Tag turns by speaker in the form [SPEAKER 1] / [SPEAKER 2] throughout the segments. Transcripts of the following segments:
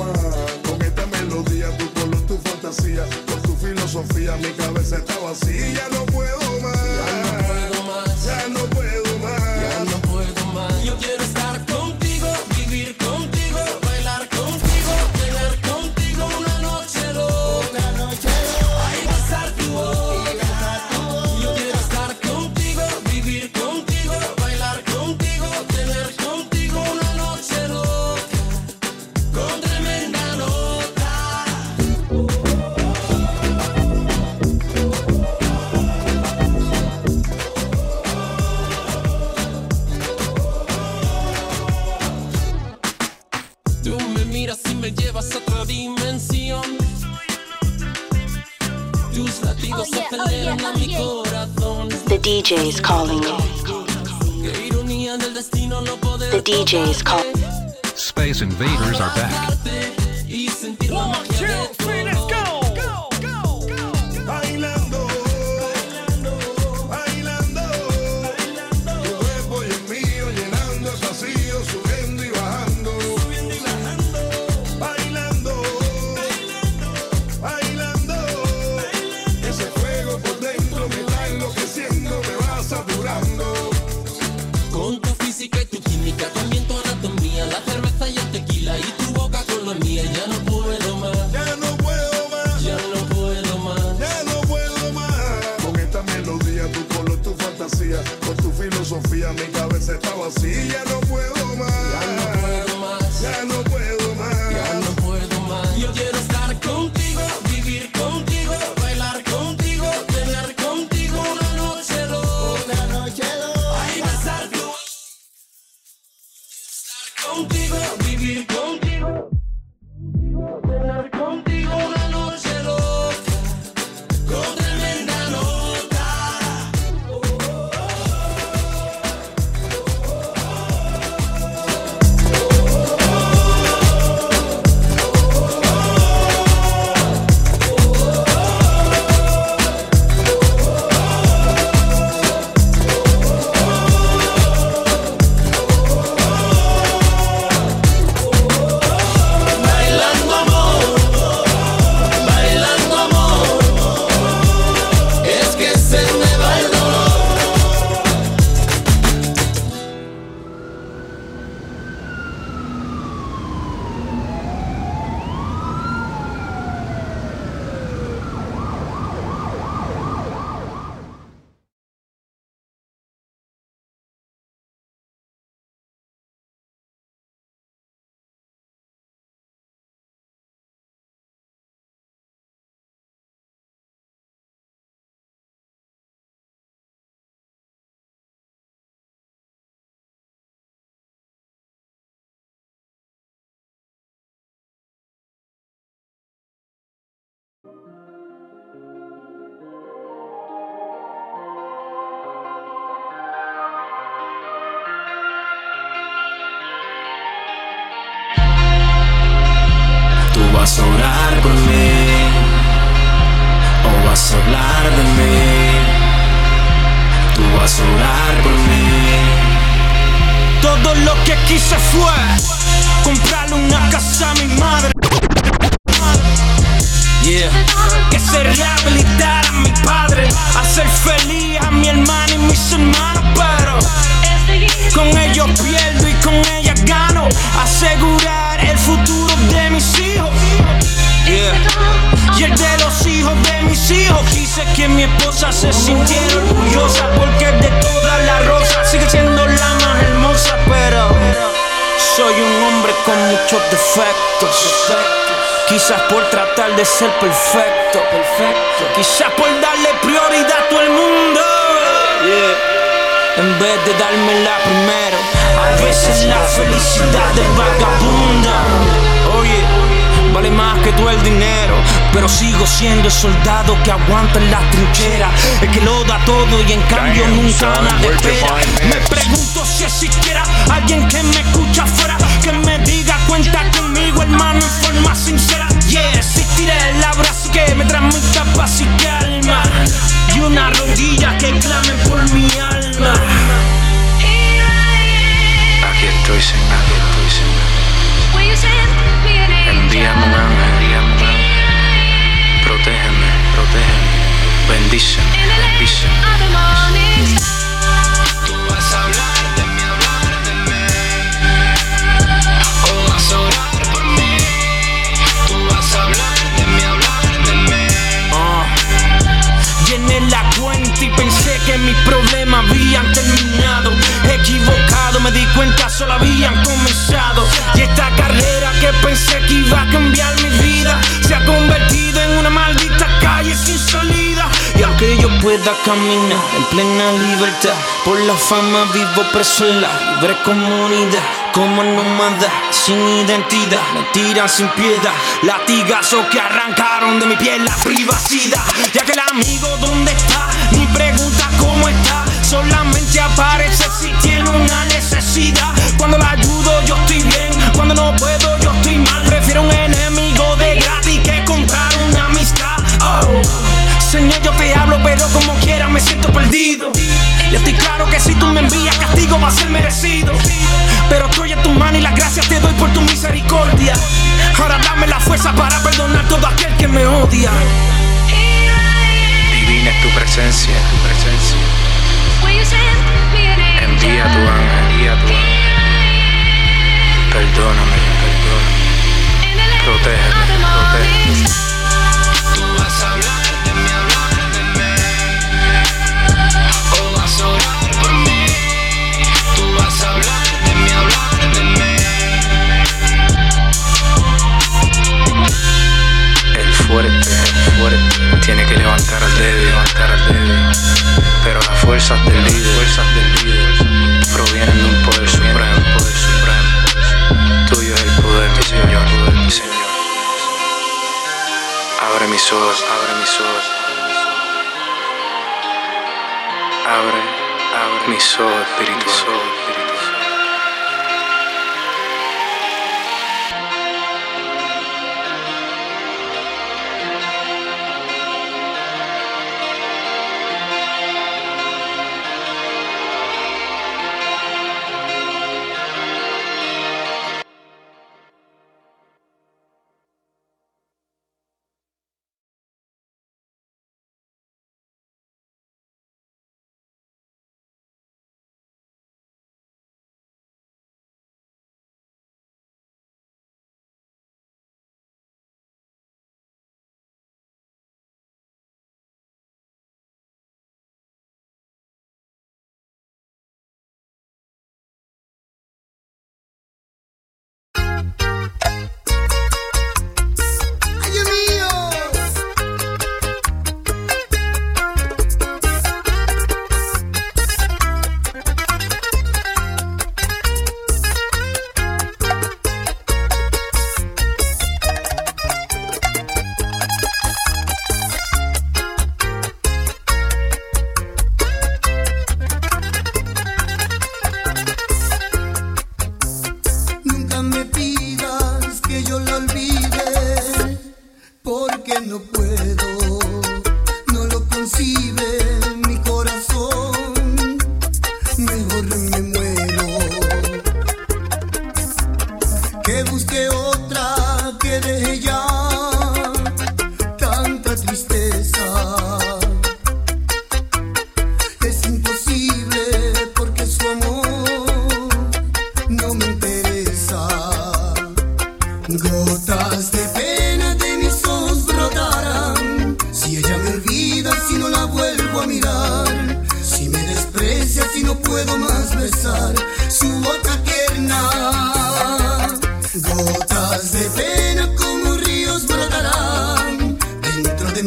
[SPEAKER 1] Con esta melodía, tu color, tu fantasía, con tu filosofía, mi cabeza está vacía.
[SPEAKER 2] DJ's calling you. The DJ's calling.
[SPEAKER 3] Space Invaders are back.
[SPEAKER 4] Vas a orar por mí o vas a hablar de mí. Tú vas a orar por mí.
[SPEAKER 5] Todo lo que quise fue comprarle una casa a mi madre. Que se rehabilitara a mi padre. Hacer feliz a mi hermana y mis hermanos. Pero con ellos pierdo y con ellas gano. Asegurar el futuro de mis hijos.
[SPEAKER 4] Yeah.
[SPEAKER 5] Y el de los hijos de mis hijos. Quise que mi esposa se sintiera orgullosa Porque de todas las rosas sigue siendo la más hermosa Pero soy un hombre con muchos defectos. Quizás por tratar de ser perfecto. Quizás por darle prioridad a todo el mundo. En vez de dármela primero. A veces la felicidad es vagabunda. Oye Vale más que todo el dinero, pero sigo siendo el soldado que aguanta en la trinchera, el que lo da todo y en cambio
[SPEAKER 3] Damn,
[SPEAKER 5] nunca
[SPEAKER 3] son,
[SPEAKER 5] nada espera. Me pregunto si existiera alguien que me escucha
[SPEAKER 6] Vision, vision. Tú vas a hablar de mí, hablar de mí. O vas a orar por mí. Tú vas a hablar de mí, hablar de mí.
[SPEAKER 5] Ah. Llené la cuenta y pensé que mis problemas habían terminado. Equivocado, me di cuenta, solo habían comenzado. Y esta carrera que pensé que iba a cambiar pueda caminar en plena libertad, por la fama vivo preso en la libre comunidad. Como nómada, sin identidad, me tiran sin piedad. Latigazos que arrancaron de mi piel la privacidad. Ya que el amigo, ¿dónde está? Ni pregunta cómo está. Solamente aparece si tiene una necesidad. Cuando la ayudo, yo estoy bien. Cuando no puedo, yo estoy mal. Prefiero un pero como quiera me siento perdido. Y estoy claro que si tú me envías castigo va a ser merecido. Pero estoy en tu mano y las gracias te doy por tu misericordia. Ahora dame la fuerza para perdonar todo aquel que me odia.
[SPEAKER 6] Divina es tu presencia, tu presencia. Envía tu ángel, envía tu ángel. Perdóname, perdóname. Protégeme. Levantar al débil, levantar al débil. Pero las fuerzas del líder, fuerzas del líder, provienen de un poder supremo, poder supremo. Tuyo es el poder, mi Señor, poder, mi Señor. Abre mis ojos, abre mis ojos. Abre, abre mis ojos espirituales.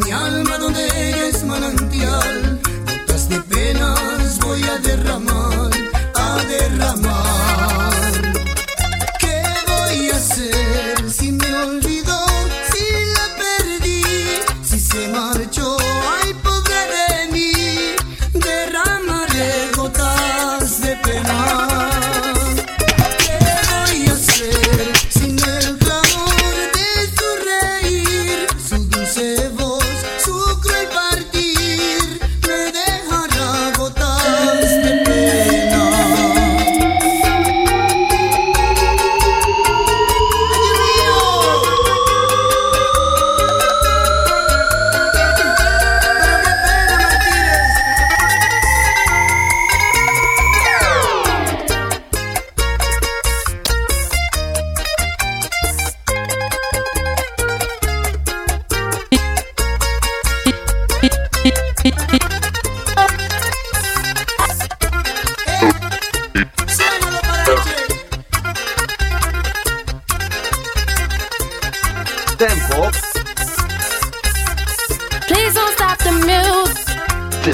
[SPEAKER 7] Mi alma donde ella es manantial. Gotas de penas voy a derramar, a derramar.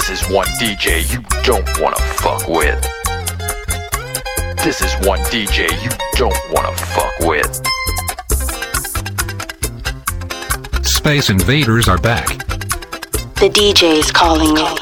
[SPEAKER 8] This is one DJ you don't wanna fuck with. This is one DJ you don't wanna fuck with.
[SPEAKER 3] Space Invaders are back.
[SPEAKER 6] The DJ's calling you.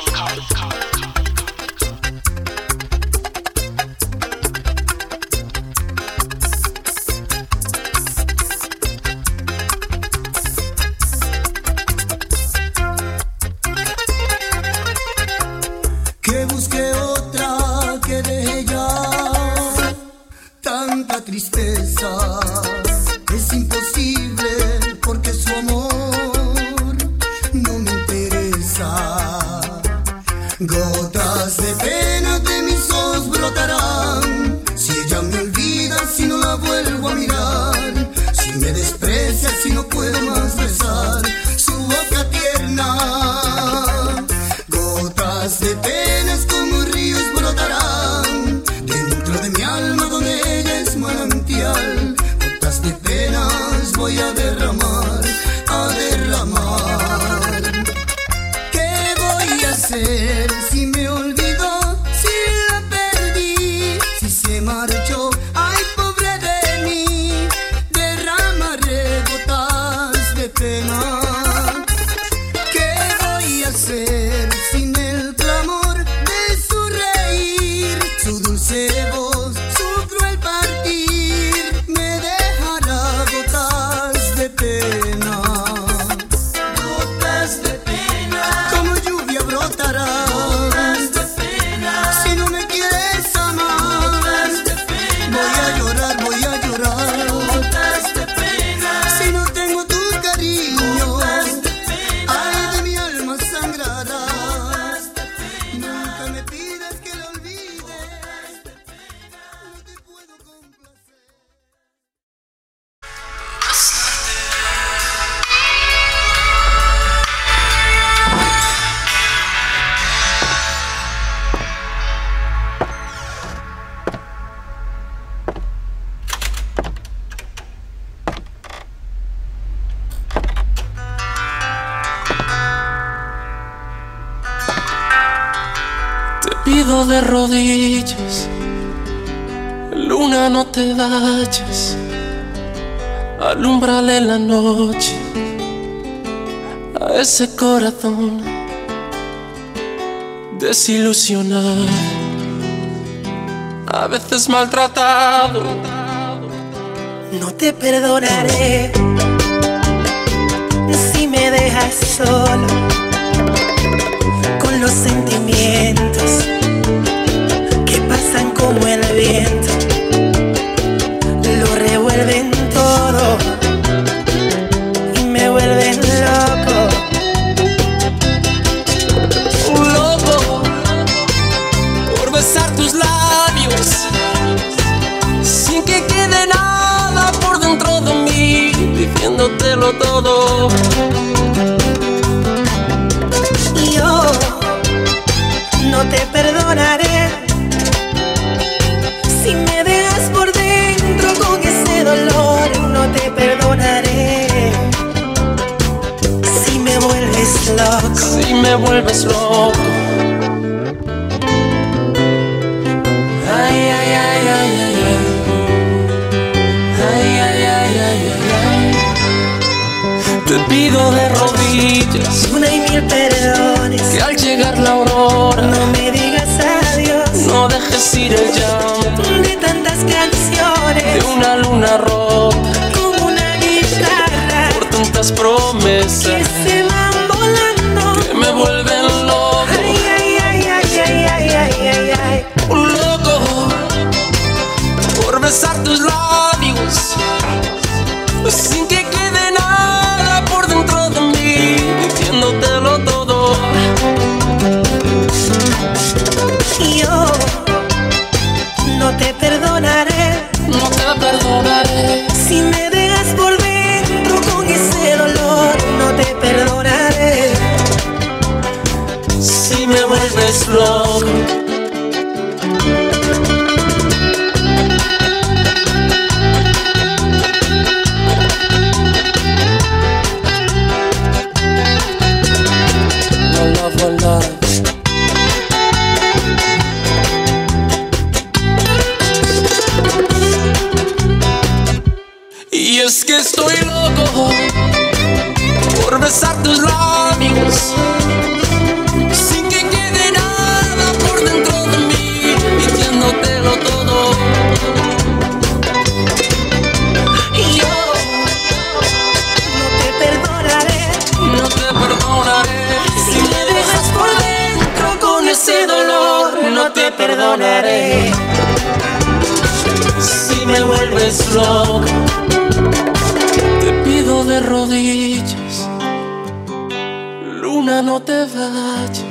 [SPEAKER 9] de
[SPEAKER 1] rodillas, luna no te vayas, alumbrale la noche a ese corazón desilusionado, a veces maltratado.
[SPEAKER 10] No te perdonaré si me dejas solo con los sentimientos lo revuelven todo y me vuelven loco.
[SPEAKER 1] Un loco por besar tus labios sin que quede nada por dentro de mí, diciéndotelo todo.
[SPEAKER 10] Te
[SPEAKER 1] pido de rodillas
[SPEAKER 10] una y mil perdones.
[SPEAKER 1] que al llegar la aurora
[SPEAKER 10] no me digas adiós,
[SPEAKER 1] no dejes ir el llanto
[SPEAKER 10] de tantas canciones.
[SPEAKER 1] de una luna rota
[SPEAKER 10] como una guitarra.
[SPEAKER 1] por tantas promesas. Te pido de rodillas, luna no te vayas.